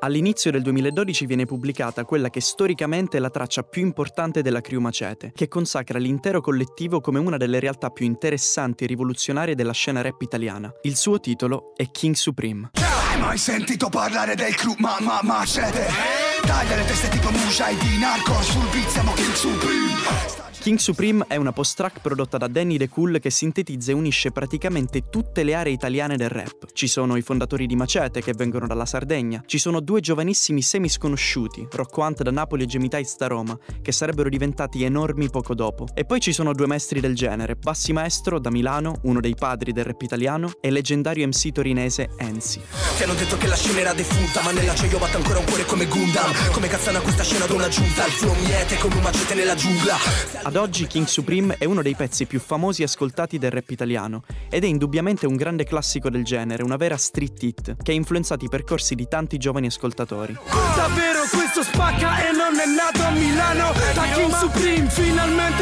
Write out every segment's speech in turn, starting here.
All'inizio del 2012 viene pubblicata quella che storicamente è la traccia più importante della Crew Macete, che consacra l'intero collettivo come una delle realtà più interessanti e rivoluzionarie della scena rap italiana. Il suo titolo è King Supreme. Hai mai sentito parlare del crew ma ma macete? Taglia le teste tipo Mujahideen Hardcore sul beat siamo King Supreme King Supreme è una post-track prodotta da Danny The Cool che sintetizza e unisce praticamente tutte le aree italiane del rap. Ci sono i fondatori di Macete che vengono dalla Sardegna, ci sono due giovanissimi semi-sconosciuti, Rocco Hunt da Napoli e Gemitites da Roma, che sarebbero diventati enormi poco dopo. E poi ci sono due maestri del genere, Bassi Maestro da Milano, uno dei padri del rap italiano, e leggendario MC torinese Enzi. Ti hanno detto che la scena era defunta, ma nella io batte ancora un cuore come Gundam. Come cazzana questa scena ad una giunta, il flow miete come un macete nella giungla. Ad oggi King Supreme è uno dei pezzi più famosi e ascoltati del rap italiano ed è indubbiamente un grande classico del genere, una vera street hit che ha influenzato i percorsi di tanti giovani ascoltatori. Davvero questo spacca e non è nato a Milano Da King Supreme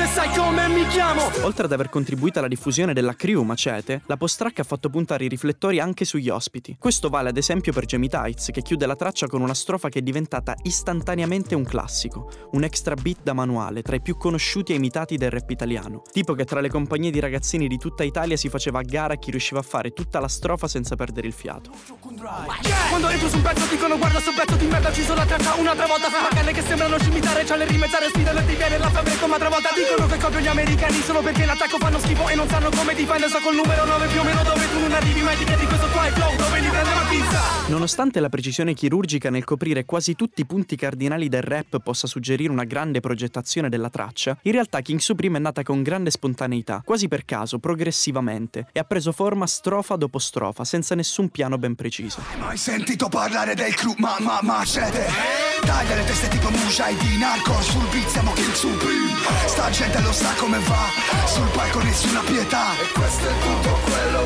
sai come mi chiamo Oltre ad aver contribuito alla diffusione della crew Macete, la post-track ha fatto puntare i riflettori anche sugli ospiti. Questo vale ad esempio per Jamie Tights, che chiude la traccia con una strofa che è diventata istantaneamente un classico, un extra beat da manuale, tra i più conosciuti e imitati del rap italiano. Tipo che tra le compagnie di ragazzini di tutta Italia si faceva a gara a chi riusciva a fare tutta la strofa senza perdere il fiato. Quando entro su un pezzo dicono guarda sto pezzo di merda Ci sono la traccia un'altra volta Fa canne che sembrano scimitare C'ha le rime sfidano e ti viene la febbre come altra volta Dicono che copio gli americani Solo perché in attacco fanno schifo E non sanno come difendere So col numero 9 più o meno dove tu non arrivi mai Ti chiedi questo qua è flow Dove li prende la pizza Nonostante la precisione chirurgica nel coprire quasi tutti i punti cardinali del rap possa suggerire una grande progettazione della traccia, in realtà King Supreme è nata con grande spontaneità, quasi per caso, progressivamente, e ha preso forma strofa dopo strofa, senza nessun piano ben preciso. Hai mai sentito parlare del crew ma ma macete? Taglia le tipo Mujahideen Hardcore sul beat siamo King Supreme Sta gente lo sa come va Sul palco nessuna pietà. E questo è tutto quello